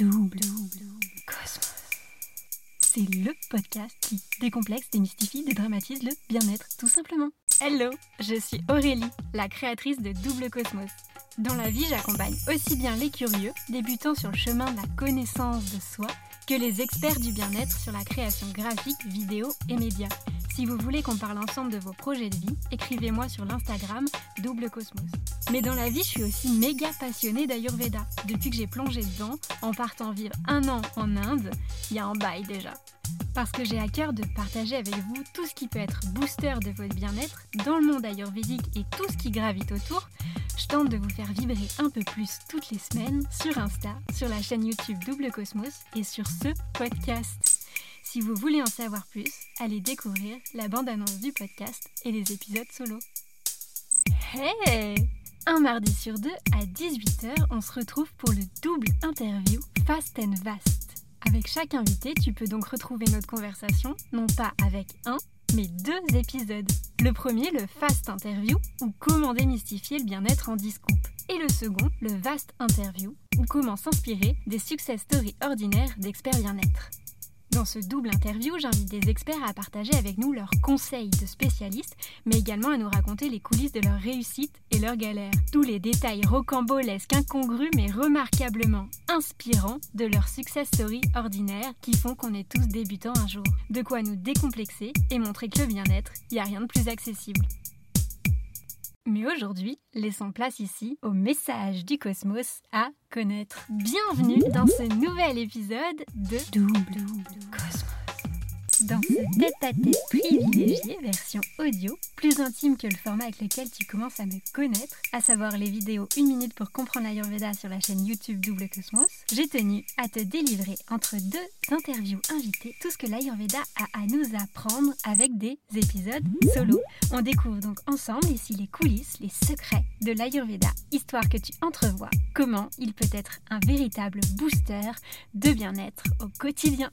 Double Cosmos. C'est le podcast qui décomplexe, démystifie, dédramatise le bien-être, tout simplement. Hello, je suis Aurélie, la créatrice de Double Cosmos. Dans la vie, j'accompagne aussi bien les curieux, débutant sur le chemin de la connaissance de soi, que les experts du bien-être sur la création graphique, vidéo et médias. Si vous voulez qu'on parle ensemble de vos projets de vie, écrivez-moi sur l'Instagram Double Cosmos. Mais dans la vie, je suis aussi méga passionnée d'Ayurveda. Depuis que j'ai plongé dedans, en partant vivre un an en Inde, il y a un bail déjà. Parce que j'ai à cœur de partager avec vous tout ce qui peut être booster de votre bien-être dans le monde ayurvédique et tout ce qui gravite autour, je tente de vous faire vibrer un peu plus toutes les semaines sur Insta, sur la chaîne YouTube Double Cosmos et sur ce podcast. Si vous voulez en savoir plus, allez découvrir la bande-annonce du podcast et les épisodes solo. Hey Un mardi sur deux à 18h, on se retrouve pour le double interview Fast and Vast. Avec chaque invité, tu peux donc retrouver notre conversation, non pas avec un, mais deux épisodes. Le premier, le Fast Interview, ou comment démystifier le bien-être en 10 coupes. Et le second, le Vast Interview, ou comment s'inspirer des success stories ordinaires d'experts bien-être. Dans ce double interview, j'invite des experts à partager avec nous leurs conseils de spécialistes, mais également à nous raconter les coulisses de leur réussite et leurs galères. Tous les détails rocambolesques, incongrus, mais remarquablement inspirants de leur success story ordinaire qui font qu'on est tous débutants un jour. De quoi nous décomplexer et montrer que le bien-être, il n'y a rien de plus accessible. Mais aujourd'hui, laissons place ici au message du cosmos à connaître. Bienvenue dans ce nouvel épisode de Double Cosmos. Dans ce tête-à-tête privilégié, version audio, plus intime que le format avec lequel tu commences à me connaître, à savoir les vidéos 1 minute pour comprendre l'Ayurveda sur la chaîne YouTube Double Cosmos, j'ai tenu à te délivrer entre deux interviews invitées tout ce que l'Ayurveda a à nous apprendre avec des épisodes solo. On découvre donc ensemble ici les coulisses, les secrets de l'Ayurveda, histoire que tu entrevois comment il peut être un véritable booster de bien-être au quotidien.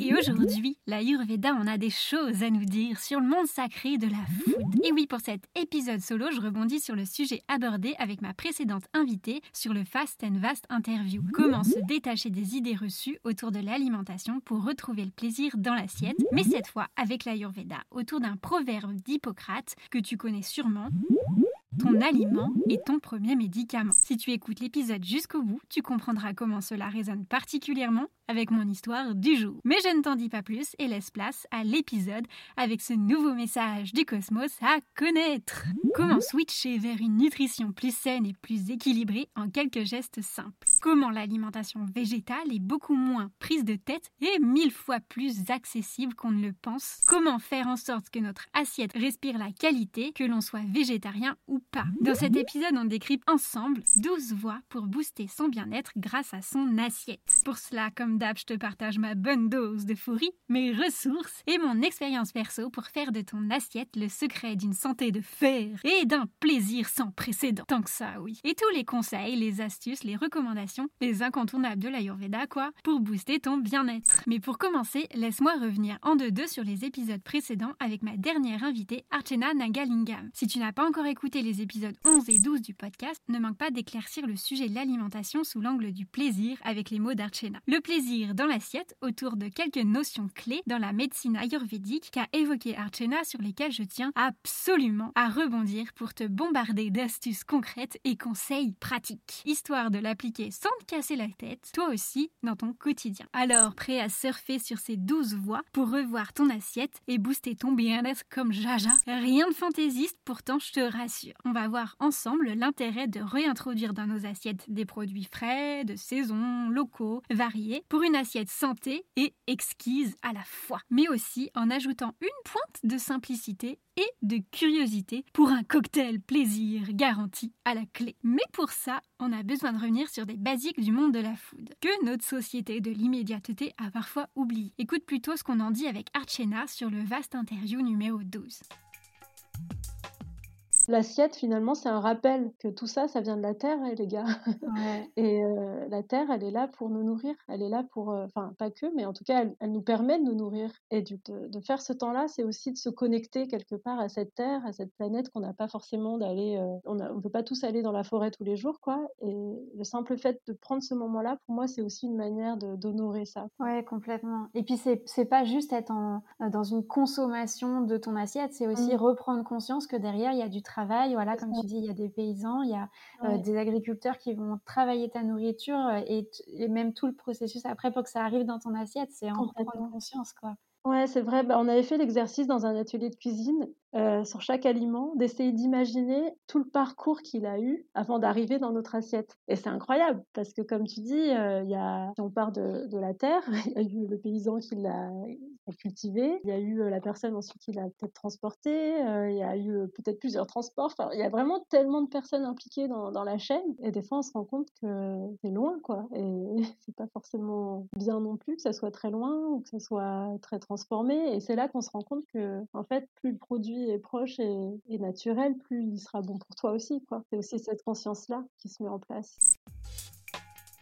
Et aujourd'hui, l'Ayurveda en a des choses à nous dire sur le monde sacré de la food. Et oui, pour cet épisode solo, je rebondis sur le sujet abordé avec ma précédente invitée sur le Fast and Vast Interview. Comment se détacher des idées reçues autour de l'alimentation pour retrouver le plaisir dans l'assiette, mais cette fois avec l'Ayurveda, autour d'un proverbe d'Hippocrate que tu connais sûrement. Ton aliment est ton premier médicament. Si tu écoutes l'épisode jusqu'au bout, tu comprendras comment cela résonne particulièrement avec mon histoire du jour. Mais je ne t'en dis pas plus et laisse place à l'épisode avec ce nouveau message du cosmos à connaître. Comment switcher vers une nutrition plus saine et plus équilibrée en quelques gestes simples? Comment l'alimentation végétale est beaucoup moins prise de tête et mille fois plus accessible qu'on ne le pense? Comment faire en sorte que notre assiette respire la qualité, que l'on soit végétarien ou pas? Dans cet épisode, on décrypte ensemble 12 voies pour booster son bien-être grâce à son assiette. Pour cela, comme d'hab, je te partage ma bonne dose de fourri, mes ressources et mon expérience perso pour faire de ton assiette le secret d'une santé de fer et d'un plaisir sans précédent. Tant que ça, oui. Et tous les conseils, les astuces, les recommandations, les incontournables de l'Ayurveda, quoi, pour booster ton bien-être. Mais pour commencer, laisse-moi revenir en deux-deux sur les épisodes précédents avec ma dernière invitée, Archena Nagalingam. Si tu n'as pas encore écouté les épisodes 11 et 12 du podcast, ne manque pas d'éclaircir le sujet de l'alimentation sous l'angle du plaisir avec les mots d'Archena. Le plaisir dans l'assiette autour de quelques notions clés dans la médecine ayurvédique qu'a évoqué Archena sur lesquelles je tiens absolument à rebondir pour te bombarder d'astuces concrètes et conseils pratiques, histoire de l'appliquer sans te casser la tête, toi aussi, dans ton quotidien. Alors, prêt à surfer sur ces 12 voies pour revoir ton assiette et booster ton bien-être comme Jaja? Rien de fantaisiste, pourtant je te rassure. On va voir ensemble l'intérêt de réintroduire dans nos assiettes des produits frais, de saison, locaux, variés, pour une assiette santé et exquise à la fois, mais aussi en ajoutant une pointe de simplicité et de curiosité pour un cocktail plaisir garanti à la clé. Mais pour ça, on a besoin de revenir sur des basiques du monde de la food, que notre société de l'immédiateté a parfois oublié. Écoute plutôt ce qu'on en dit avec Archena sur le vaste interview numéro 12. L'assiette, finalement, c'est un rappel que tout ça, ça vient de la terre, hein, les gars. Et la terre, elle est là pour nous nourrir. Elle est là pour, enfin, pas que, mais en tout cas, elle, nous permet de nous nourrir. Et de, de faire ce temps-là, c'est aussi de se connecter quelque part à cette terre, à cette planète qu'on n'a pas forcément d'aller. on ne peut pas tous aller dans la forêt tous les jours, quoi. Et le simple fait de prendre ce moment-là, pour moi, c'est aussi une manière d'honorer ça. Ouais, complètement. Et puis, c'est pas juste être en, dans une consommation de ton assiette, c'est aussi mmh. reprendre conscience que derrière, il y a du travail. Voilà, comme tu dis, il y a des paysans, il y a euh, des agriculteurs qui vont travailler ta nourriture euh, et, et, même tout le processus après pour que ça arrive dans ton assiette, c'est en reprendre conscience, quoi. Ouais, c'est vrai. Bah, on avait fait l'exercice dans un atelier de cuisine euh, sur chaque aliment, d'essayer d'imaginer tout le parcours qu'il a eu avant d'arriver dans notre assiette. Et c'est incroyable parce que, comme tu dis, euh, y a, si on part de, la terre, il y a eu le paysan qui l'a cultivé, il y a eu euh, la personne ensuite qui l'a peut-être transporté, il y a eu peut-être plusieurs transports. Enfin, il y a vraiment tellement de personnes impliquées dans, dans la chaîne. Et des fois, on se rend compte que c'est loin, quoi. Et c'est pas forcément bien non plus que ça soit très loin ou que ça soit très transformé. Et c'est là qu'on se rend compte que, en fait, plus le produit est proche et, naturel, plus il sera bon pour toi aussi. C'est aussi cette conscience-là qui se met en place.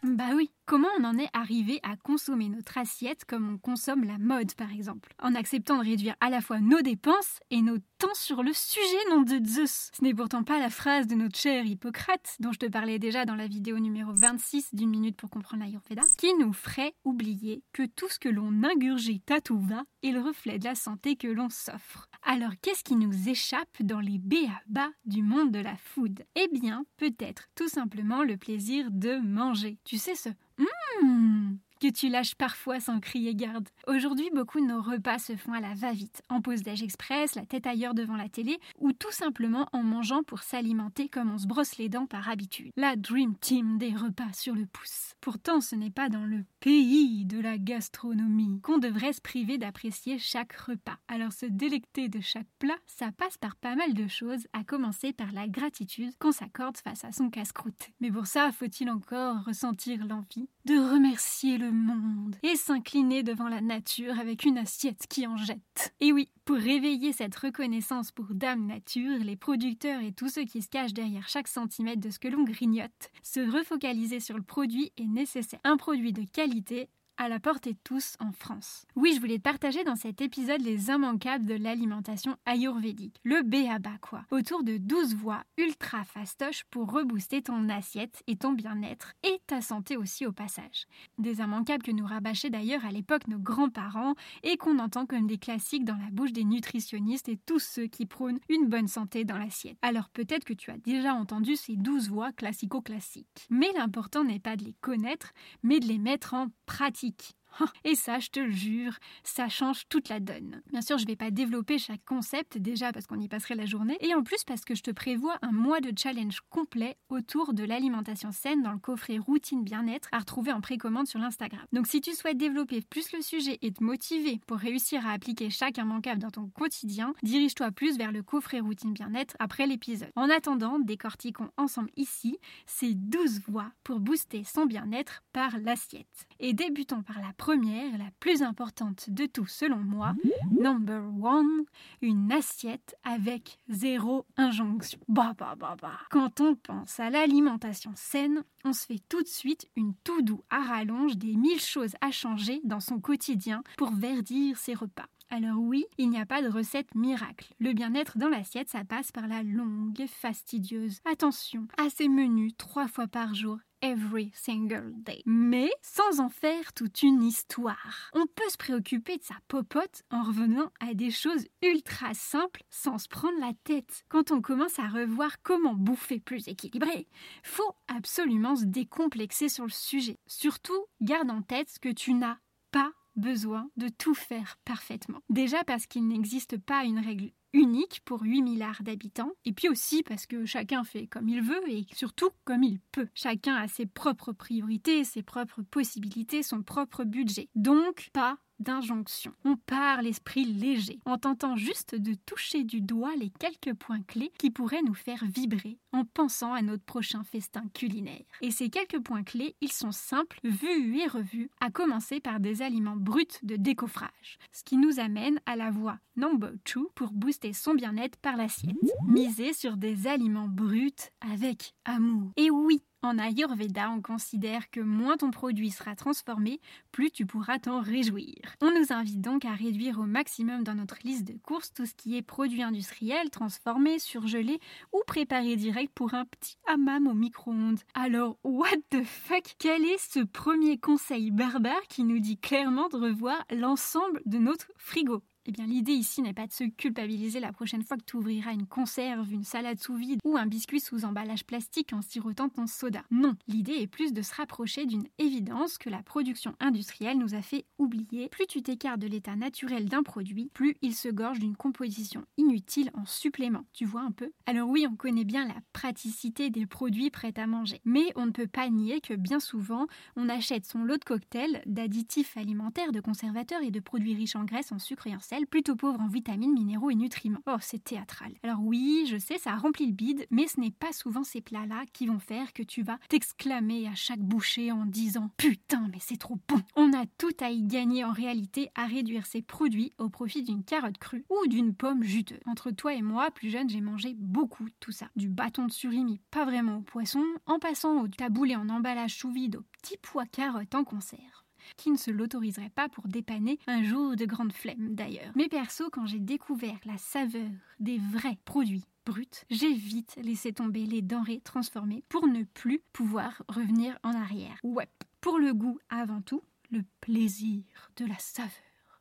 Bah oui, comment on en est arrivé à consommer notre assiette comme on consomme la mode par exemple, en acceptant de réduire à la fois nos dépenses et nos temps sur le sujet, nom de Zeus. Ce n'est pourtant pas la phrase de notre cher Hippocrate, dont je te parlais déjà dans la vidéo numéro 26 d'une minute pour comprendre l'Ayurveda, qui nous ferait oublier que tout ce que l'on ingurgite à tout va est le reflet de la santé que l'on s'offre. Alors qu'est-ce qui nous échappe dans les bas du monde de la food? Eh bien, peut-être tout simplement le plaisir de manger. Tu sais ce Mmh que tu lâches parfois sans crier garde. Aujourd'hui, beaucoup de nos repas se font à la va-vite, en pause d'âge express, la tête ailleurs devant la télé, ou tout simplement en mangeant pour s'alimenter comme on se brosse les dents par habitude. La Dream Team des repas sur le pouce. Pourtant, ce n'est pas dans le pays de la gastronomie qu'on devrait se priver d'apprécier chaque repas. Alors se délecter de chaque plat, ça passe par pas mal de choses, à commencer par la gratitude qu'on s'accorde face à son casse-croûte. Mais pour ça, faut-il encore ressentir l'envie de remercier le monde et s'incliner devant la nature avec une assiette qui en jette. Et oui, pour réveiller cette reconnaissance pour Dame Nature, les producteurs et tous ceux qui se cachent derrière chaque centimètre de ce que l'on grignote, se refocaliser sur le produit est nécessaire. Un produit de qualité à la portée de tous en France. Oui, je voulais te partager dans cet épisode les immanquables de l'alimentation ayurvédique, le BABA quoi, autour de 12 voies ultra fastoches pour rebooster ton assiette et ton bien-être et ta santé aussi au passage. Des immanquables que nous rabâchaient d'ailleurs à l'époque nos grands-parents et qu'on entend comme des classiques dans la bouche des nutritionnistes et tous ceux qui prônent une bonne santé dans l'assiette. Alors peut-être que tu as déjà entendu ces 12 voies classico-classiques. Mais l'important n'est pas de les connaître, mais de les mettre en pratique Belgique. Et ça, je te le jure, ça change toute la donne. Bien sûr, je ne vais pas développer chaque concept déjà parce qu'on y passerait la journée, et en plus parce que je te prévois un mois de challenge complet autour de l'alimentation saine dans le coffret routine bien-être à retrouver en précommande sur l'Instagram. Donc si tu souhaites développer plus le sujet et te motiver pour réussir à appliquer chaque immanquable dans ton quotidien, dirige-toi plus vers le coffret routine bien-être après l'épisode. En attendant, décortiquons ensemble ici ces 12 voies pour booster son bien-être par l'assiette. Et débutons par la première, la plus importante de tout selon moi, number one, une assiette avec zéro injonction. Bah bah bah. Quand on pense à l'alimentation saine, on se fait tout de suite une tout doux à rallonge des mille choses à changer dans son quotidien pour verdir ses repas. Alors oui, il n'y a pas de recette miracle. Le bien-être dans l'assiette, ça passe par la longue et fastidieuse attention à ces menus trois fois par jour every single day. Mais sans en faire toute une histoire. On peut se préoccuper de sa popote en revenant à des choses ultra simples sans se prendre la tête. Quand on commence à revoir comment bouffer plus équilibré, faut absolument se décomplexer sur le sujet. Surtout, garde en tête que tu n'as pas besoin de tout faire parfaitement. Déjà parce qu'il n'existe pas une règle unique pour 8 milliards d'habitants, et puis aussi parce que chacun fait comme il veut et surtout comme il peut. Chacun a ses propres priorités, ses propres possibilités, son propre budget. Donc, pas d'injonction. On part l'esprit léger, en tentant juste de toucher du doigt les quelques points clés qui pourraient nous faire vibrer en pensant à notre prochain festin culinaire. Et ces quelques points clés, ils sont simples, vus et revus, à commencer par des aliments bruts de décoffrage. Ce qui nous amène à la voie number two pour booster son bien-être par l'assiette. Miser sur des aliments bruts avec amour. Et oui, en Ayurveda, on considère que moins ton produit sera transformé, plus tu pourras t'en réjouir. On nous invite donc à réduire au maximum dans notre liste de courses tout ce qui est produits industriels, transformés, surgelés ou préparés direct pour un petit hammam au micro-ondes. Alors, what the fuck? Quel est ce premier conseil barbare qui nous dit clairement de revoir l'ensemble de notre frigo? Eh bien, l'idée ici n'est pas de se culpabiliser la prochaine fois que tu ouvriras une conserve, une salade sous vide ou un biscuit sous emballage plastique en sirotant ton soda. Non, l'idée est plus de se rapprocher d'une évidence que la production industrielle nous a fait oublier. Plus tu t'écartes de l'état naturel d'un produit, plus il se gorge d'une composition inutile en supplément. Tu vois un peu? Alors oui, on connaît bien la praticité des produits prêts à manger, mais on ne peut pas nier que bien souvent, on achète son lot de cocktails, d'additifs alimentaires, de conservateurs et de produits riches en graisse, en sucre et en plutôt pauvre en vitamines, minéraux et nutriments. Oh, c'est théâtral. Alors oui, je sais, ça remplit le bide, mais ce n'est pas souvent ces plats-là qui vont faire que tu vas t'exclamer à chaque bouchée en disant Putain, mais c'est trop bon On a tout à y gagner en réalité à réduire ces produits au profit d'une carotte crue ou d'une pomme juteuse. Entre toi et moi, plus jeune, j'ai mangé beaucoup tout ça. Du bâton de surimi, pas vraiment au poisson, en passant au taboulé en emballage sous vide au petit pois carotte en conserve qui ne se l'autoriserait pas pour dépanner un jour de grande flemme d'ailleurs. Mais perso, quand j'ai découvert la saveur des vrais produits bruts, j'ai vite laissé tomber les denrées transformées pour ne plus pouvoir revenir en arrière. Ouais, pour le goût avant tout, le plaisir de la saveur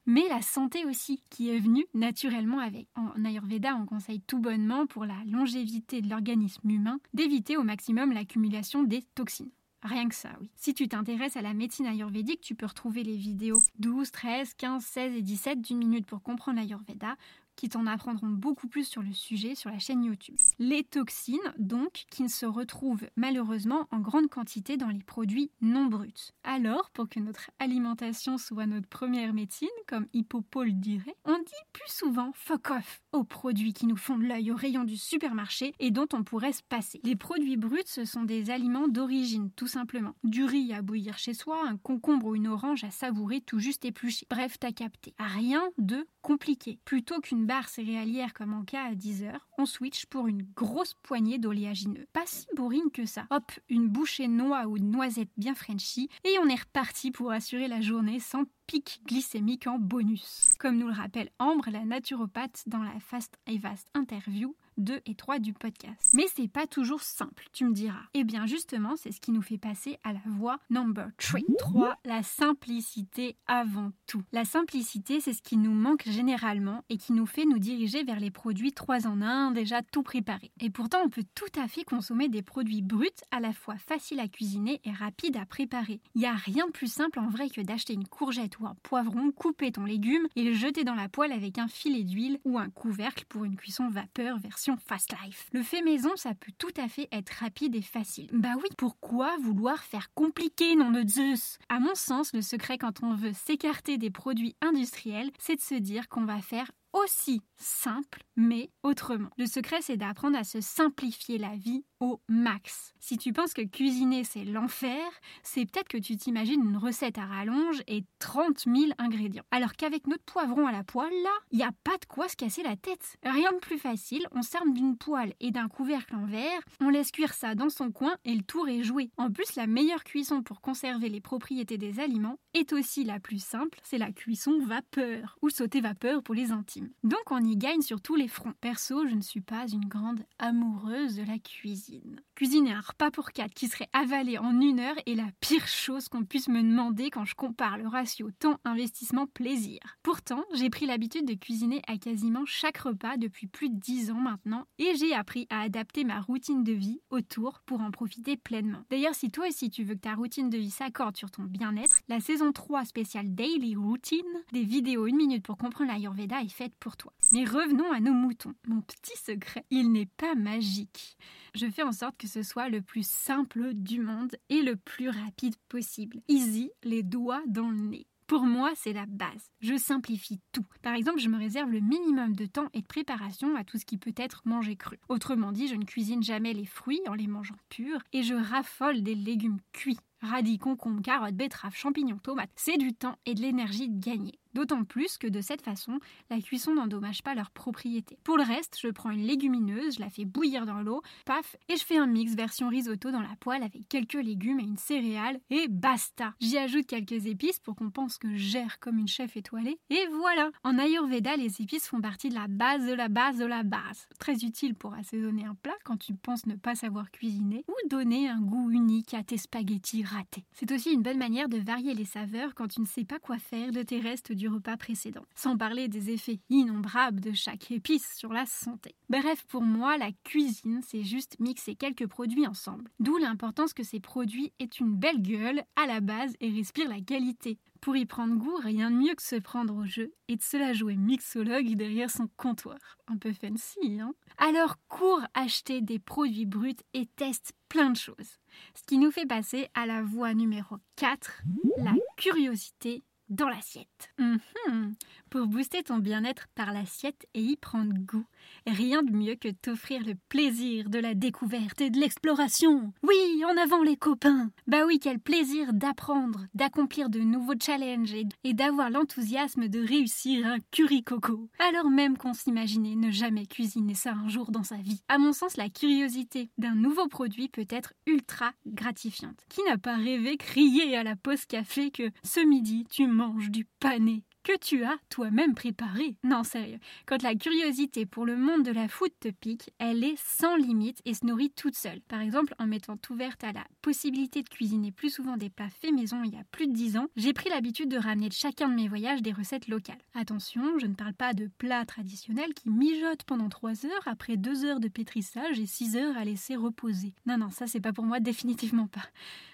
mais la santé aussi, qui est venue naturellement avec. En Ayurveda, on conseille tout bonnement, pour la longévité de l'organisme humain, d'éviter au maximum l'accumulation des toxines. Rien que ça, oui. Si tu t'intéresses à la médecine ayurvédique, tu peux retrouver les vidéos 12, 13, 15, 16 et 17 d'une minute pour comprendre l'ayurveda qui t'en apprendront beaucoup plus sur le sujet sur la chaîne YouTube. Les toxines, donc, qui se retrouvent malheureusement en grande quantité dans les produits non bruts. Alors, pour que notre alimentation soit notre première médecine, comme Hippopole dirait, on dit plus souvent fuck off aux produits qui nous font de l'œil au rayon du supermarché et dont on pourrait se passer. Les produits bruts, ce sont des aliments d'origine, tout simplement. Du riz à bouillir chez soi, un concombre ou une orange à savourer tout juste épluché. Bref, t'as capté. Rien de compliqué. Plutôt qu'une barre céréalière comme en cas à 10 heures, on switch pour une grosse poignée d'oléagineux. Pas si boring que ça. Hop, une bouchée de noix ou de noisette bien frenchy et on est reparti pour assurer la journée sans pic glycémique en bonus. Comme nous le rappelle Ambre, la naturopathe dans la Fast et Vast interview 2 et 3 du podcast. Mais c'est pas toujours simple, tu me diras. Eh bien justement, c'est ce qui nous fait passer à la voie number 3. 3. La simplicité avant tout. La simplicité, c'est ce qui nous manque généralement et qui nous fait nous diriger vers les produits 3 en 1 déjà tout préparés. Et pourtant, on peut tout à fait consommer des produits bruts à la fois faciles à cuisiner et rapides à préparer. Il n'y a rien de plus simple en vrai que d'acheter une courgette ou un poivron, couper ton légume et le jeter dans la poêle avec un filet d'huile ou un couvercle pour une cuisson vapeur fast life. Le fait maison, ça peut tout à fait être rapide et facile. Bah oui, pourquoi vouloir faire compliqué, nom de Zeus? À mon sens, le secret quand on veut s'écarter des produits industriels, c'est de se dire qu'on va faire aussi simple, mais autrement. Le secret, c'est d'apprendre à se simplifier la vie au max. Si tu penses que cuisiner c'est l'enfer, c'est peut-être que tu t'imagines une recette à rallonge et 30 000 ingrédients. Alors qu'avec notre poivron à la poêle, là, il n'y a pas de quoi se casser la tête. Rien de plus facile, on s'arme d'une poêle et d'un couvercle en verre, on laisse cuire ça dans son coin et le tour est joué. En plus, la meilleure cuisson pour conserver les propriétés des aliments est aussi la plus simple, c'est la cuisson vapeur ou sauter vapeur pour les intimes. Donc on y gagne sur tous les fronts. Perso, je ne suis pas une grande amoureuse de la cuisine. Cuisiner un repas pour quatre qui serait avalé en une heure est la pire chose qu'on puisse me demander quand je compare le ratio temps-investissement-plaisir. Pourtant, j'ai pris l'habitude de cuisiner à quasiment chaque repas depuis plus de 10 ans maintenant et j'ai appris à adapter ma routine de vie autour pour en profiter pleinement. D'ailleurs, si toi aussi tu veux que ta routine de vie s'accorde sur ton bien-être, la saison 3 spéciale Daily Routine, des vidéos une minute pour comprendre l'Ayurveda est faite pour toi. Mais revenons à nos moutons. Mon petit secret, il n'est pas magique je fais en sorte que ce soit le plus simple du monde et le plus rapide possible. Easy, les doigts dans le nez. Pour moi, c'est la base. Je simplifie tout. Par exemple, je me réserve le minimum de temps et de préparation à tout ce qui peut être mangé cru. Autrement dit, je ne cuisine jamais les fruits en les mangeant purs et je raffole des légumes cuits radis, concombres, carottes, betteraves, champignons, tomates, c'est du temps et de l'énergie gagnée. D'autant plus que de cette façon, la cuisson n'endommage pas leurs propriétés. Pour le reste, je prends une légumineuse, je la fais bouillir dans l'eau, paf, et je fais un mix version risotto dans la poêle avec quelques légumes et une céréale, et basta J'y ajoute quelques épices pour qu'on pense que je comme une chef étoilée, et voilà En Ayurveda, les épices font partie de la base de la base de la base. Très utile pour assaisonner un plat quand tu penses ne pas savoir cuisiner, ou donner un goût unique à tes spaghettis C'est aussi une bonne manière de varier les saveurs quand tu ne sais pas quoi faire de tes restes du repas précédent, sans parler des effets innombrables de chaque épice sur la santé. Bref, pour moi, la cuisine, c'est juste mixer quelques produits ensemble. D'où l'importance que ces produits aient une belle gueule à la base et respirent la qualité. Pour y prendre goût, rien de mieux que se prendre au jeu et de se la jouer mixologue derrière son comptoir. Un peu fancy, hein? Alors cours acheter des produits bruts et teste plein de choses. Ce qui nous fait passer à la voie numéro 4, la curiosité dans l'assiette. Mhm. Pour booster ton bien-être par l'assiette et y prendre goût, rien de mieux que t'offrir le plaisir de la découverte et de l'exploration. Oui, en avant les copains. Bah oui, quel plaisir d'apprendre, d'accomplir de nouveaux challenges et, d'avoir l'enthousiasme de réussir un curry coco. Alors même qu'on s'imaginait ne jamais cuisiner ça un jour dans sa vie. À mon sens, la curiosité d'un nouveau produit peut être ultra gratifiante. Qui n'a pas rêvé crier à la pause café que ce midi tu manges du pané? Que tu as toi-même préparé. Non, sérieux. Quand la curiosité pour le monde de la food te pique, elle est sans limite et se nourrit toute seule. Par exemple, en m'étant ouverte à la possibilité de cuisiner plus souvent des plats faits maison il y a plus de 10 ans, j'ai pris l'habitude de ramener de chacun de mes voyages des recettes locales. Attention, je ne parle pas de plats traditionnels qui mijotent pendant 3 heures après 2 heures de pétrissage et 6 heures à laisser reposer. Non, non, ça c'est pas pour moi, définitivement pas.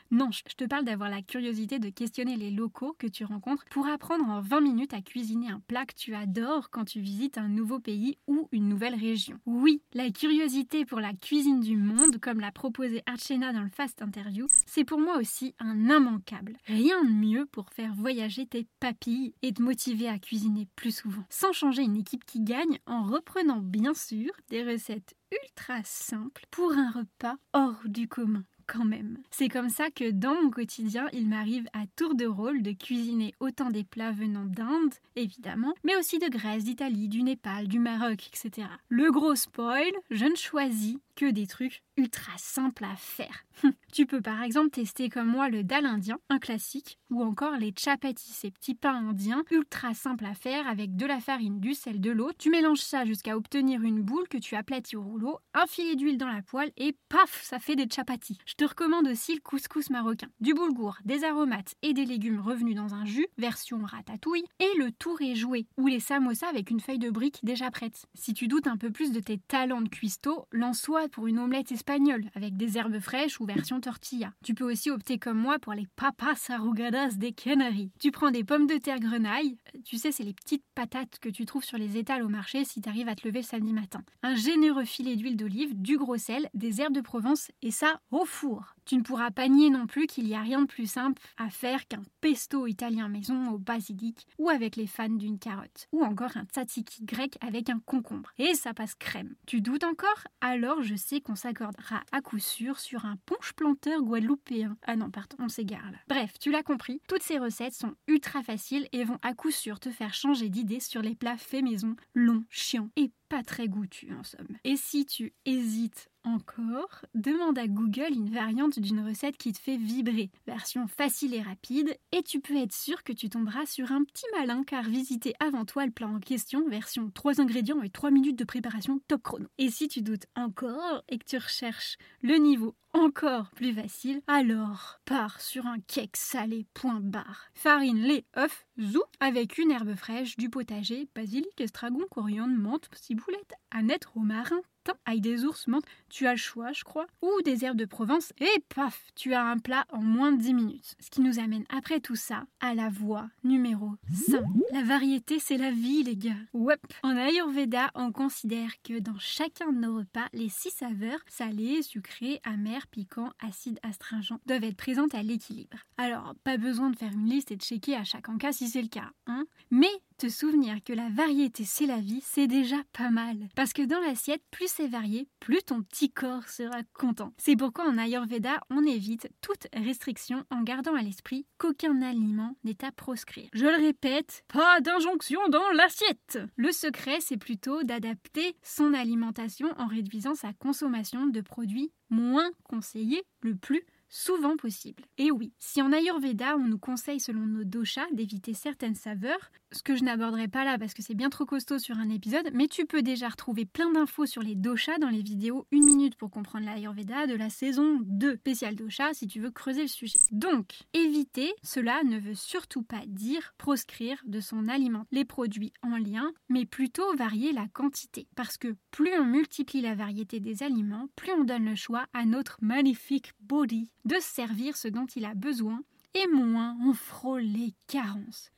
Non, je te parle d'avoir la curiosité de questionner les locaux que tu rencontres pour apprendre en 20 minutes à cuisiner un plat que tu adores quand tu visites un nouveau pays ou une nouvelle région. Oui, la curiosité pour la cuisine du monde, comme l'a proposé Archena dans le Fast Interview, c'est pour moi aussi un immanquable. Rien de mieux pour faire voyager tes papilles et te motiver à cuisiner plus souvent. Sans changer une équipe qui gagne en reprenant bien sûr des recettes ultra simples pour un repas hors du commun quand même. C'est comme ça que dans mon quotidien, il m'arrive à tour de rôle de cuisiner autant des plats venant d'Inde, évidemment, mais aussi de Grèce, d'Italie, du Népal, du Maroc, etc. Le gros spoil, je ne choisis que des trucs ultra simples à faire. tu peux par exemple tester comme moi le dal indien, un classique, ou encore les chapatis, ces petits pains indiens ultra simples à faire avec de la farine, du sel, de l'eau. Tu mélanges ça jusqu'à obtenir une boule que tu aplatis au rouleau, un filet d'huile dans la poêle et paf, ça fait des chapatis. Je te recommande aussi le couscous marocain, du boulgour, des aromates et des légumes revenus dans un jus, version ratatouille, et le tour est joué, ou les samosas avec une feuille de brique déjà prête. Si tu doutes un peu plus de tes talents de cuistot, lance-toi pour une omelette espagnole avec des herbes fraîches ou version tortilla. Tu peux aussi opter comme moi pour les papas arrugadas des Canaries. Tu prends des pommes de terre grenaille, tu sais, c'est les petites patates que tu trouves sur les étals au marché si tu arrives à te lever le samedi matin. Un généreux filet d'huile d'olive, du gros sel, des herbes de Provence et ça au four. Tu ne pourras pas nier non plus qu'il n'y a rien de plus simple à faire qu'un pesto italien maison au basilic ou avec les fans d'une carotte. Ou encore un tzatziki grec avec un concombre. Et ça passe crème. Tu doutes encore? Alors je sais qu'on s'accordera à coup sûr sur un punch planteur guadeloupéen. Ah non, pardon, on s'égare là. Bref, tu l'as compris, toutes ces recettes sont ultra faciles et vont à coup sûr te faire changer d'idée sur les plats faits maison, longs, chiants et pas très goûtus en somme. Et si tu hésites encore, demande à Google une variante d'une recette qui te fait vibrer, version facile et rapide, et tu peux être sûr que tu tomberas sur un petit malin car visiter avant toi le plat en question, version 3 ingrédients et 3 minutes de préparation top chrono. Et si tu doutes encore et que tu recherches le niveau encore plus facile, alors pars sur un cake salé point barre. Farine, lait, œuf, zou, avec une herbe fraîche, du potager, basilic, estragon, coriandre, menthe, ciboulette, aneth, romarin, avec des ours menthe, tu as le choix, je crois, ou des herbes de Provence, et paf, tu as un plat en moins de 10 minutes. Ce qui nous amène après tout ça à la voie numéro 5. La variété, c'est la vie, les gars. Ouais. En Ayurveda, on considère que dans chacun de nos repas, les six saveurs, salées, sucrées, amères, piquants, acides, astringents, doivent être présentes à l'équilibre. Alors, pas besoin de faire une liste et de checker à chaque encas si c'est le cas, hein. Mais te souvenir que la variété c'est la vie, c'est déjà pas mal. Parce que dans l'assiette, plus c'est varié, plus ton petit corps sera content. C'est pourquoi en Ayurveda, on évite toute restriction en gardant à l'esprit qu'aucun aliment n'est à proscrire. Je le répète, pas d'injonction dans l'assiette Le secret, c'est plutôt d'adapter son alimentation en réduisant sa consommation de produits moins conseillés le plus souvent possible. Et oui, si en Ayurveda on nous conseille selon nos doshas d'éviter certaines saveurs, ce que je n'aborderai pas là parce que c'est bien trop costaud sur un épisode, mais tu peux déjà retrouver plein d'infos sur les doshas dans les vidéos 1 minute pour comprendre l'Ayurveda de la saison 2 spécial dosha si tu veux creuser le sujet. Donc, éviter, cela ne veut surtout pas dire proscrire de son aliment les produits en lien, mais plutôt varier la quantité. Parce que plus on multiplie la variété des aliments, plus on donne le choix à notre magnifique body de servir ce dont il a besoin et moins on frôle les carences.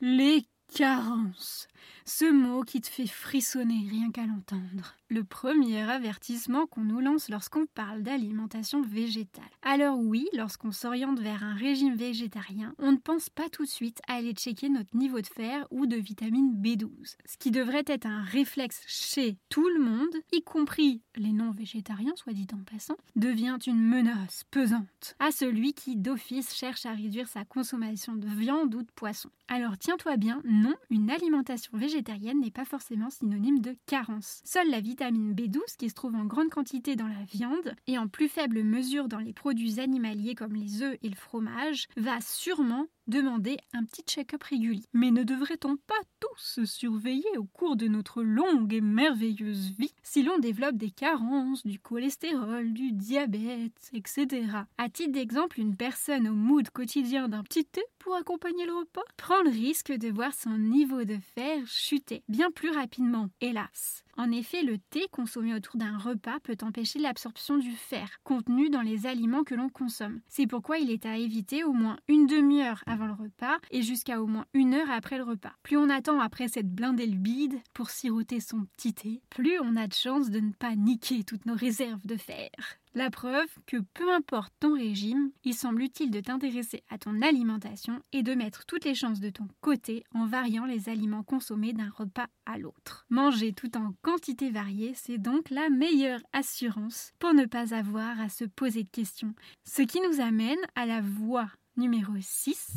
Carence. Ce mot qui te fait frissonner rien qu'à l'entendre. Le premier avertissement qu'on nous lance lorsqu'on parle d'alimentation végétale. Alors oui, lorsqu'on s'oriente vers un régime végétarien, on ne pense pas tout de suite à aller checker notre niveau de fer ou de vitamine B12. Ce qui devrait être un réflexe chez tout le monde, y compris les non-végétariens, soit dit en passant, devient une menace pesante à celui qui d'office cherche à réduire sa consommation de viande ou de poisson. Alors tiens-toi bien, non, une alimentation végétarienne n'est pas forcément synonyme de carence. Seule la vitamine B12, qui se trouve en grande quantité dans la viande et en plus faible mesure dans les produits animaliers comme les œufs et le fromage, va sûrement demander un petit check-up régulier. Mais ne devrait-on pas tous se surveiller au cours de notre longue et merveilleuse vie? Si l'on développe des carences, du cholestérol, du diabète, etc. À titre d'exemple, une personne au mood quotidien d'un petit thé pour accompagner le repas? Prend le risque de voir son niveau de fer chuter bien plus rapidement, hélas. En effet, le thé consommé autour d'un repas peut empêcher l'absorption du fer contenu dans les aliments que l'on consomme. C'est pourquoi il est à éviter au moins une demi-heure avant le repas et jusqu'à au moins une heure après le repas. Plus on attend après cette blindée bide pour siroter son petit thé, plus on a de chances de ne pas niquer toutes nos réserves de fer. La preuve que peu importe ton régime, il semble utile de t'intéresser à ton alimentation et de mettre toutes les chances de ton côté en variant les aliments consommés d'un repas à l'autre. Manger tout en quantité variée, c'est donc la meilleure assurance pour ne pas avoir à se poser de questions. Ce qui nous amène à la voie numéro 6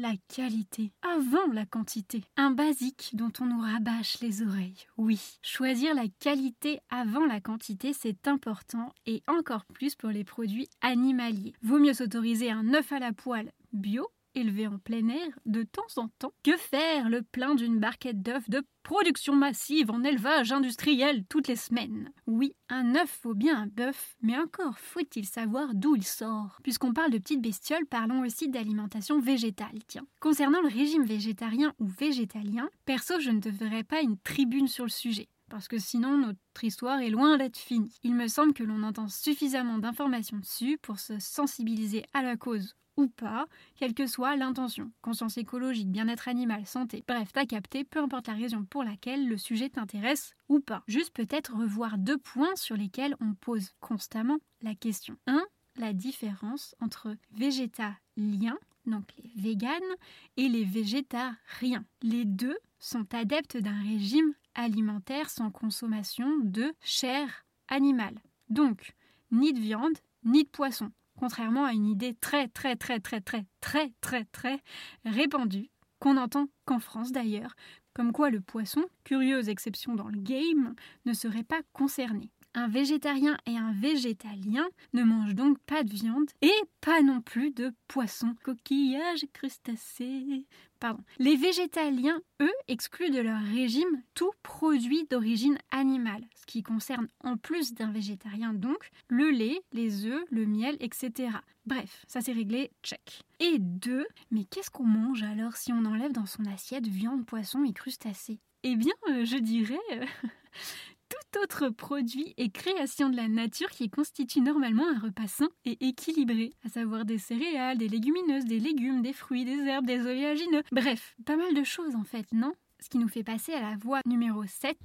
la qualité avant la quantité. Un basique dont on nous rabâche les oreilles. Oui, choisir la qualité avant la quantité, c'est important et encore plus pour les produits animaliers. Vaut mieux s'autoriser un œuf à la poêle bio élevé en plein air de temps en temps. Que faire? Le plein d'une barquette d'œufs de production massive en élevage industriel toutes les semaines Oui, un œuf vaut bien un bœuf, mais encore faut-il savoir d'où il sort. Puisqu'on parle de petites bestioles, parlons aussi d'alimentation végétale, tiens. Concernant le régime végétarien ou végétalien, perso je ne ferai pas une tribune sur le sujet parce que sinon notre histoire est loin d'être finie. Il me semble que l'on entend suffisamment d'informations dessus pour se sensibiliser à la cause ou pas, quelle que soit l'intention. Conscience écologique, bien-être animal, santé, bref, t'as capté, peu importe la raison pour laquelle le sujet t'intéresse ou pas. Juste peut-être revoir deux points sur lesquels on pose constamment la question. 1. La différence entre végétalien, donc les véganes, et les végétariens. Les deux sont adeptes d'un régime alimentaire sans consommation de chair animale. Donc, ni de viande, ni de poisson contrairement à une idée très très très très très très très très répandue, qu'on entend qu'en France d'ailleurs, comme quoi le poisson, curieuse exception dans le game, ne serait pas concerné. Un végétarien et un végétalien ne mangent donc pas de viande et pas non plus de poisson, coquillages, crustacés. Pardon. Les végétaliens, eux, excluent de leur régime tout produit d'origine animale, ce qui concerne en plus d'un végétarien donc le lait, les œufs, le miel, etc. Bref, ça c'est réglé, check. Et deux, mais qu'est-ce qu'on mange alors si on enlève dans son assiette viande, poisson et crustacés? Eh bien, euh, je dirais... Tout autre produit et création de la nature qui constitue normalement un repas sain et équilibré, à savoir des céréales, des légumineuses, des légumes, des fruits, des herbes, des oléagineux, bref, pas mal de choses en fait, non? Ce qui nous fait passer à la voie numéro 7,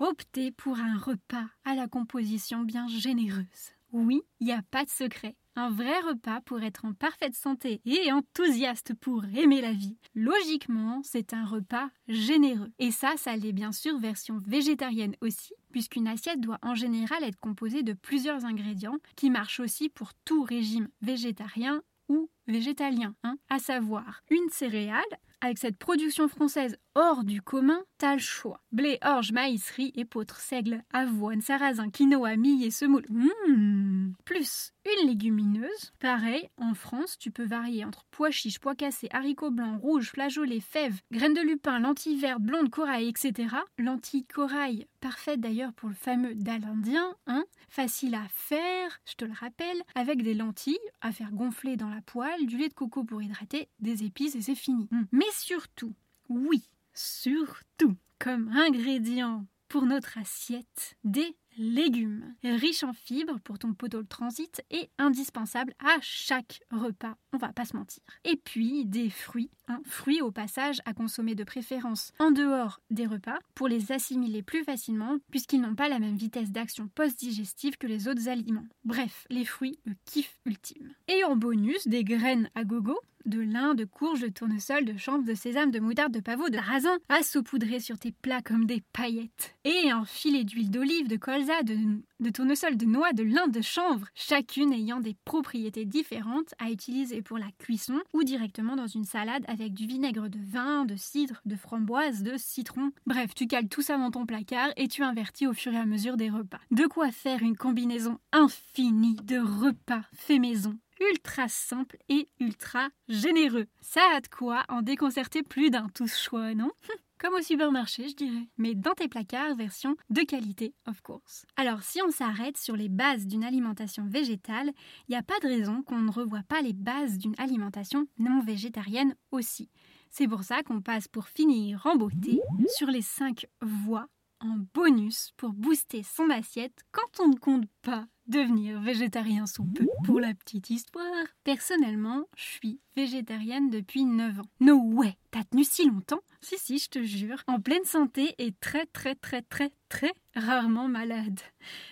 opter pour un repas à la composition bien généreuse. Oui, il n'y a pas de secret. Un vrai repas pour être en parfaite santé et enthousiaste pour aimer la vie. Logiquement, c'est un repas généreux. Et ça, ça l'est bien sûr version végétarienne aussi, puisqu'une assiette doit en général être composée de plusieurs ingrédients qui marchent aussi pour tout régime végétarien ou végétalien, hein, à savoir une céréale, avec cette production française hors du commun, t'as le choix. Blé, orge, maïs, riz, épeautre, seigle, avoine, sarrasin, quinoa, mie et semoule. Mmh. Plus une légumineuse. Pareil, en France, tu peux varier entre pois chiches, pois cassés, haricots blancs, rouges, flageolets, fèves, graines de lupin, lentilles vertes, blondes, corail, etc. Lentilles corail, parfaite d'ailleurs pour le fameux dal indien, hein facile à faire, je te le rappelle, avec des lentilles à faire gonfler dans la poêle, du lait de coco pour hydrater, des épices et c'est fini. Mmh. Mais surtout, oui, surtout, comme ingrédient pour notre assiette, des légumes, riches en fibres pour ton poteau de transit et indispensables à chaque repas, on va pas se mentir. Et puis des fruits, un fruits au passage à consommer de préférence en dehors des repas pour les assimiler plus facilement puisqu'ils n'ont pas la même vitesse d'action post-digestive que les autres aliments. Bref, les fruits, le kiff ultime. Et en bonus, des graines à gogo, de lin, de courge, de tournesol, de chanvre, de sésame, de moutarde, de pavot, de raisin, à saupoudrer sur tes plats comme des paillettes. Et un filet d'huile d'olive, de colza, de, de tournesol, de noix, de lin, de chanvre, chacune ayant des propriétés différentes à utiliser pour la cuisson ou directement dans une salade avec du vinaigre de vin, de cidre, de framboise, de citron. Bref, tu cales tout ça dans ton placard et tu invertis au fur et à mesure des repas. De quoi faire une combinaison infinie de repas fait maison ultra simple et ultra généreux. Ça a de quoi en déconcerter plus d'un tous choix, non? Comme au supermarché, je dirais. Mais dans tes placards, version de qualité, of course. Alors, si on s'arrête sur les bases d'une alimentation végétale, il n'y a pas de raison qu'on ne revoie pas les bases d'une alimentation non végétarienne aussi. C'est pour ça qu'on passe pour finir en beauté sur les 5 voies en bonus pour booster son assiette quand on ne compte pas devenir végétarien sous peu. Pour la petite histoire, personnellement, je suis végétarienne depuis 9 ans. No way, t'as tenu si longtemps? Si, si, je te jure. En pleine santé et très, très, très, très, très rarement malade.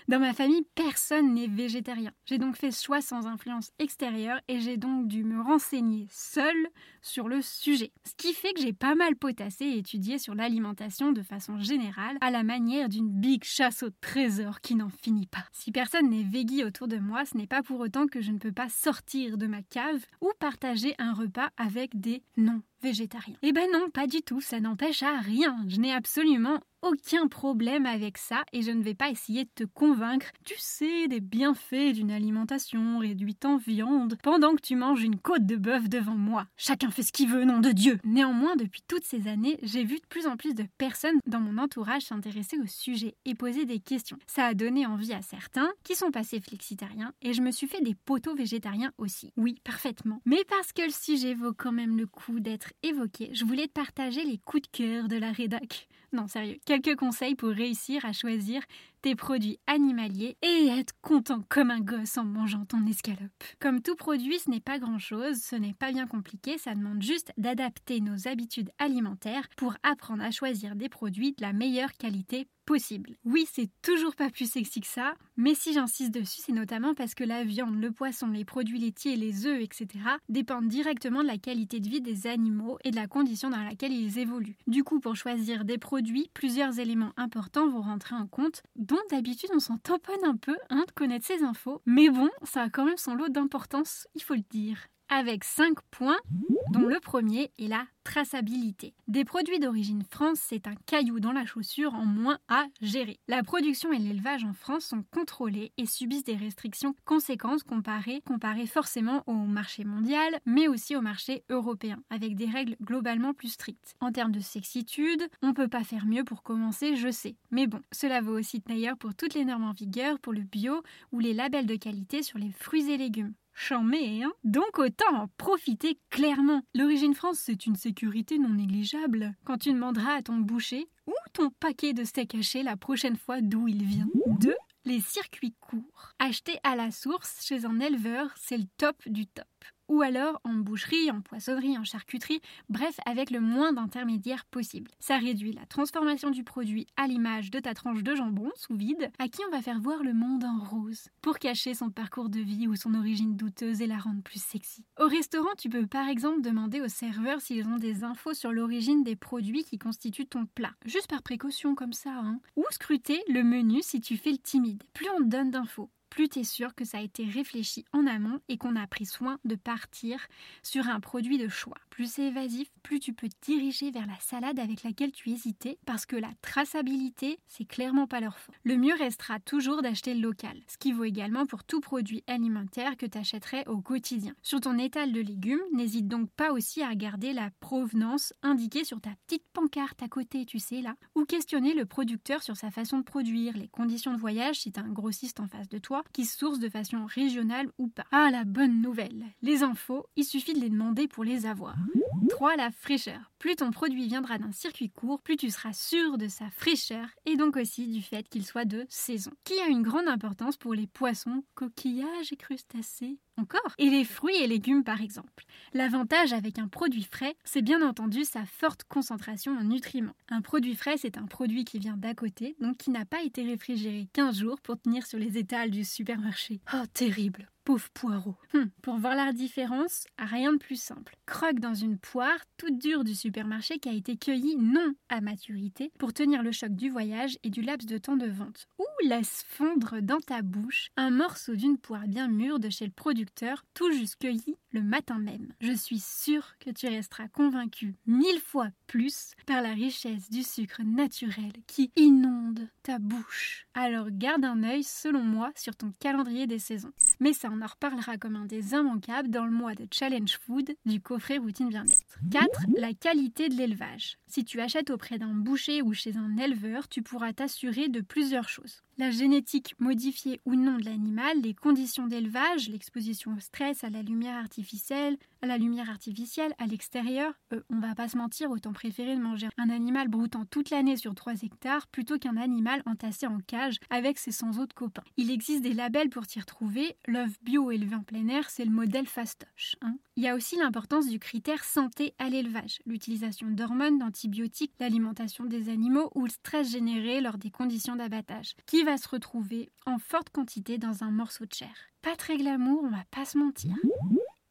Dans ma famille, personne n'est végétarien. J'ai donc fait choix sans influence extérieure et j'ai donc dû me renseigner seule sur le sujet. Ce qui fait que j'ai pas mal potassé et étudié sur l'alimentation de façon générale, à la manière d'une big chasse au trésor qui n'en finit pas. Si personne n'est végui autour de moi, ce n'est pas pour autant que je ne peux pas sortir de ma cave ou partager un repas avec des non végétariens. Eh ben non, pas du tout, ça n'empêche à rien. Je n'ai absolument aucun problème avec ça et je ne vais pas essayer de te convaincre, tu sais, des bienfaits d'une alimentation réduite en viande pendant que tu manges une côte de bœuf devant moi. Chacun fait ce qu'il veut, nom de Dieu. Néanmoins, depuis toutes ces années, j'ai vu de plus en plus de personnes dans mon entourage s'intéresser au sujet et poser des questions. Ça a donné envie à certains qui sont passés flexitariens et je me suis fait des poteaux végétariens aussi. Oui, parfaitement. Mais parce que le sujet vaut quand même le coup d'être évoqué, je voulais te partager les coups de cœur de la rédac. Non, sérieux. Quelques conseils pour réussir à choisir produits animaliers et être content comme un gosse en mangeant ton escalope. Comme tout produit, ce n'est pas grand-chose, ce n'est pas bien compliqué, ça demande juste d'adapter nos habitudes alimentaires pour apprendre à choisir des produits de la meilleure qualité possible. Oui, c'est toujours pas plus sexy que ça, mais si j'insiste dessus, c'est notamment parce que la viande, le poisson, les produits laitiers, les œufs, etc. dépendent directement de la qualité de vie des animaux et de la condition dans laquelle ils évoluent. Du coup, pour choisir des produits, plusieurs éléments importants vont rentrer en compte, dont d'habitude on s'en tamponne un peu hein, de connaître ces infos, mais bon, ça a quand même son lot d'importance, il faut le dire avec 5 points, dont le premier est la traçabilité. Des produits d'origine France, c'est un caillou dans la chaussure en moins à gérer. La production et l'élevage en France sont contrôlés et subissent des restrictions conséquentes comparées, comparées forcément au marché mondial, mais aussi au marché européen, avec des règles globalement plus strictes. En termes de sexitude, on peut pas faire mieux pour commencer, je sais. Mais bon, cela vaut aussi d'ailleurs pour toutes les normes en vigueur, pour le bio ou les labels de qualité sur les fruits et légumes. Chambé, hein Donc autant en profiter clairement. L'origine France, c'est une sécurité non négligeable. Quand tu demanderas à ton boucher ou ton paquet de steak haché la prochaine fois d'où il vient. 2. Les circuits courts. Acheter à la source chez un éleveur, c'est le top du top ou alors en boucherie, en poissonnerie, en charcuterie, bref avec le moins d'intermédiaires possible. Ça réduit la transformation du produit à l'image de ta tranche de jambon sous vide, à qui on va faire voir le monde en rose, pour cacher son parcours de vie ou son origine douteuse et la rendre plus sexy. Au restaurant, tu peux par exemple demander aux serveurs s'ils ont des infos sur l'origine des produits qui constituent ton plat, juste par précaution comme ça, hein. Ou scruter le menu si tu fais le timide. Plus on te donne d'infos, plus tu es sûr que ça a été réfléchi en amont et qu'on a pris soin de partir sur un produit de choix. Plus c'est évasif, plus tu peux te diriger vers la salade avec laquelle tu hésitais parce que la traçabilité, c'est clairement pas leur faute. Le mieux restera toujours d'acheter local, ce qui vaut également pour tout produit alimentaire que tu achèterais au quotidien. Sur ton étal de légumes, n'hésite donc pas aussi à regarder la provenance indiquée sur ta petite pancarte à côté, tu sais là, ou questionner le producteur sur sa façon de produire, les conditions de voyage si tu as un grossiste en face de toi, qui source de façon régionale ou pas. Ah, la bonne nouvelle Les infos, il suffit de les demander pour les avoir. 3. La fraîcheur. Plus ton produit viendra d'un circuit court, plus tu seras sûr de sa fraîcheur et donc aussi du fait qu'il soit de saison. Qui a une grande importance pour les poissons, coquillages et crustacés? Encore Et les fruits et légumes par exemple. L'avantage avec un produit frais, c'est bien entendu sa forte concentration en nutriments. Un produit frais, c'est un produit qui vient d'à côté, donc qui n'a pas été réfrigéré 15 jours pour tenir sur les étals du supermarché. Oh, terrible Pauvre poireau. Hum, pour voir la différence, rien de plus simple. Croque dans une poire toute dure du supermarché qui a été cueillie non à maturité pour tenir le choc du voyage et du laps de temps de vente. Ou laisse fondre dans ta bouche un morceau d'une poire bien mûre de chez le producteur, tout juste cueilli le matin même. Je suis sûre que tu resteras convaincu mille fois plus par la richesse du sucre naturel qui inonde ta bouche. Alors garde un œil, selon moi, sur ton calendrier des saisons. Mais ça, on en reparlera comme un des immanquables dans le mois de Challenge Food du coffret Routine Bien-être. 4. La qualité de l'élevage. Si tu achètes auprès d'un boucher ou chez un éleveur, tu pourras t'assurer de plusieurs choses la génétique modifiée ou non de l'animal, les conditions d'élevage, l'exposition au stress, à la lumière artificielle, à la lumière artificielle, à l'extérieur, euh, on va pas se mentir, autant préférer de manger un animal broutant toute l'année sur 3 hectares plutôt qu'un animal entassé en cage avec ses 100 autres copains. Il existe des labels pour t'y retrouver. L'œuf bio élevé en plein air, c'est le modèle fastoche. Hein. Il y a aussi l'importance du critère santé à l'élevage, l'utilisation d'hormones, d'antibiotiques, l'alimentation des animaux ou le stress généré lors des conditions d'abattage, va se retrouver en forte quantité dans un morceau de chair. Pas très glamour, on va pas se mentir.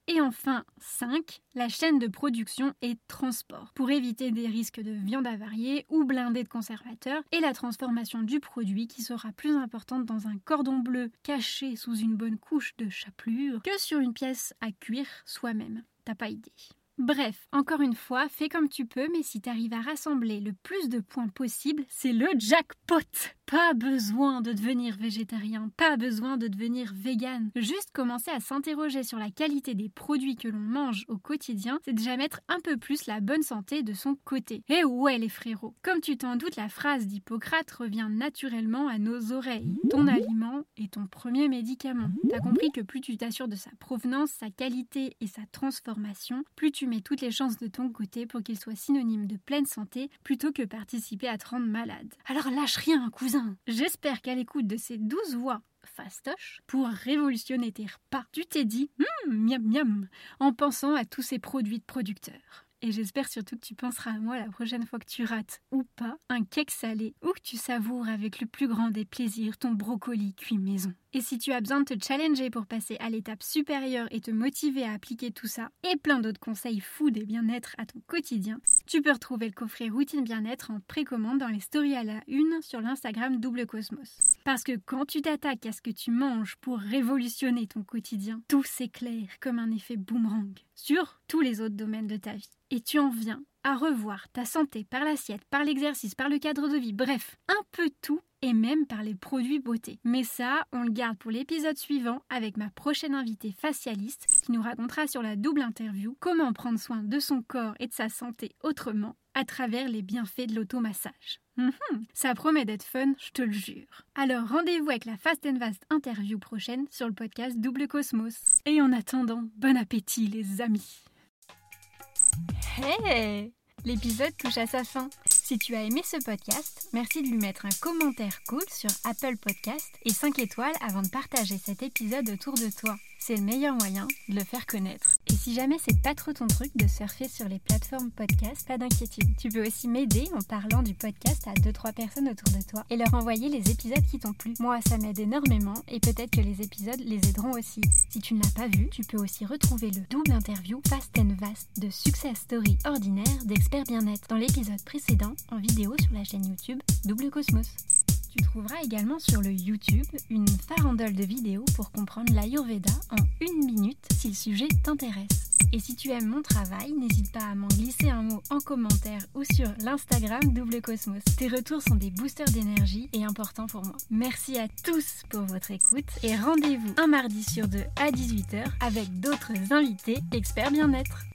Et enfin, 5. La chaîne de production et transport, pour éviter des risques de viande avariée ou blindée de conservateurs, et la transformation du produit qui sera plus importante dans un cordon bleu caché sous une bonne couche de chapelure que sur une pièce à cuire soi-même. T'as pas idée. Bref, encore une fois, fais comme tu peux, mais si tu arrives à rassembler le plus de points possible, c'est le jackpot pas besoin de devenir végétarien, pas besoin de devenir vegan. Juste commencer à s'interroger sur la qualité des produits que l'on mange au quotidien, c'est déjà mettre un peu plus la bonne santé de son côté. Et ouais les frérots, comme tu t'en doutes, la phrase d'Hippocrate revient naturellement à nos oreilles. Ton aliment est ton premier médicament. T'as compris que plus tu t'assures de sa provenance, sa qualité et sa transformation, plus tu mets toutes les chances de ton côté pour qu'il soit synonyme de pleine santé plutôt que participer à te rendre malade. Alors lâche rien, cousin J'espère qu'à l'écoute de ces douze voix fastoches, pour révolutionner tes repas, tu t'es dit hum, miam miam en pensant à tous ces produits de producteurs. Et j'espère surtout que tu penseras à moi la prochaine fois que tu rates, ou pas, un cake salé, ou que tu savoures avec le plus grand des plaisirs ton brocoli cuit maison. Et si tu as besoin de te challenger pour passer à l'étape supérieure et te motiver à appliquer tout ça, et plein d'autres conseils food et bien-être à ton quotidien, tu peux retrouver le coffret Routine Bien-être en précommande dans les stories à la une sur l'Instagram Double Cosmos. Parce que quand tu t'attaques à ce que tu manges pour révolutionner ton quotidien, tout s'éclaire comme un effet boomerang sur tous les autres domaines de ta vie. Et tu en viens à revoir ta santé par l'assiette, par l'exercice, par le cadre de vie, bref, un peu tout et même par les produits beauté. Mais ça, on le garde pour l'épisode suivant avec ma prochaine invitée facialiste qui nous racontera sur la double interview comment prendre soin de son corps et de sa santé autrement à travers les bienfaits de l'automassage. Mhm. ça promet d'être fun, je te le jure. Alors rendez-vous avec la Fast and Vast interview prochaine sur le podcast Double Cosmos. Et en attendant, bon appétit les amis. Hey L'épisode touche à sa fin. Si tu as aimé ce podcast, merci de lui mettre un commentaire cool sur Apple Podcast et 5 étoiles avant de partager cet épisode autour de toi. C'est le meilleur moyen de le faire connaître. Et si jamais c'est pas trop ton truc de surfer sur les plateformes podcast, pas d'inquiétude. Tu peux aussi m'aider en parlant du podcast à 2-3 personnes autour de toi et leur envoyer les épisodes qui t'ont plu. Moi, ça m'aide énormément et peut-être que les épisodes les aideront aussi. Si tu ne l'as pas vu, tu peux aussi retrouver le double interview Fast and Vast de Success Story ordinaire d'experts bien-être dans l'épisode précédent en vidéo sur la chaîne YouTube Double Cosmos. Tu trouveras également sur le YouTube une farandole de vidéos pour comprendre l'Ayurveda en une minute si le sujet t'intéresse. Et si tu aimes mon travail, n'hésite pas à m'en glisser un mot en commentaire ou sur l'Instagram Double Cosmos. Tes retours sont des boosters d'énergie et importants pour moi. Merci à tous pour votre écoute et rendez-vous un mardi sur deux à 18h avec d'autres invités experts bien-être.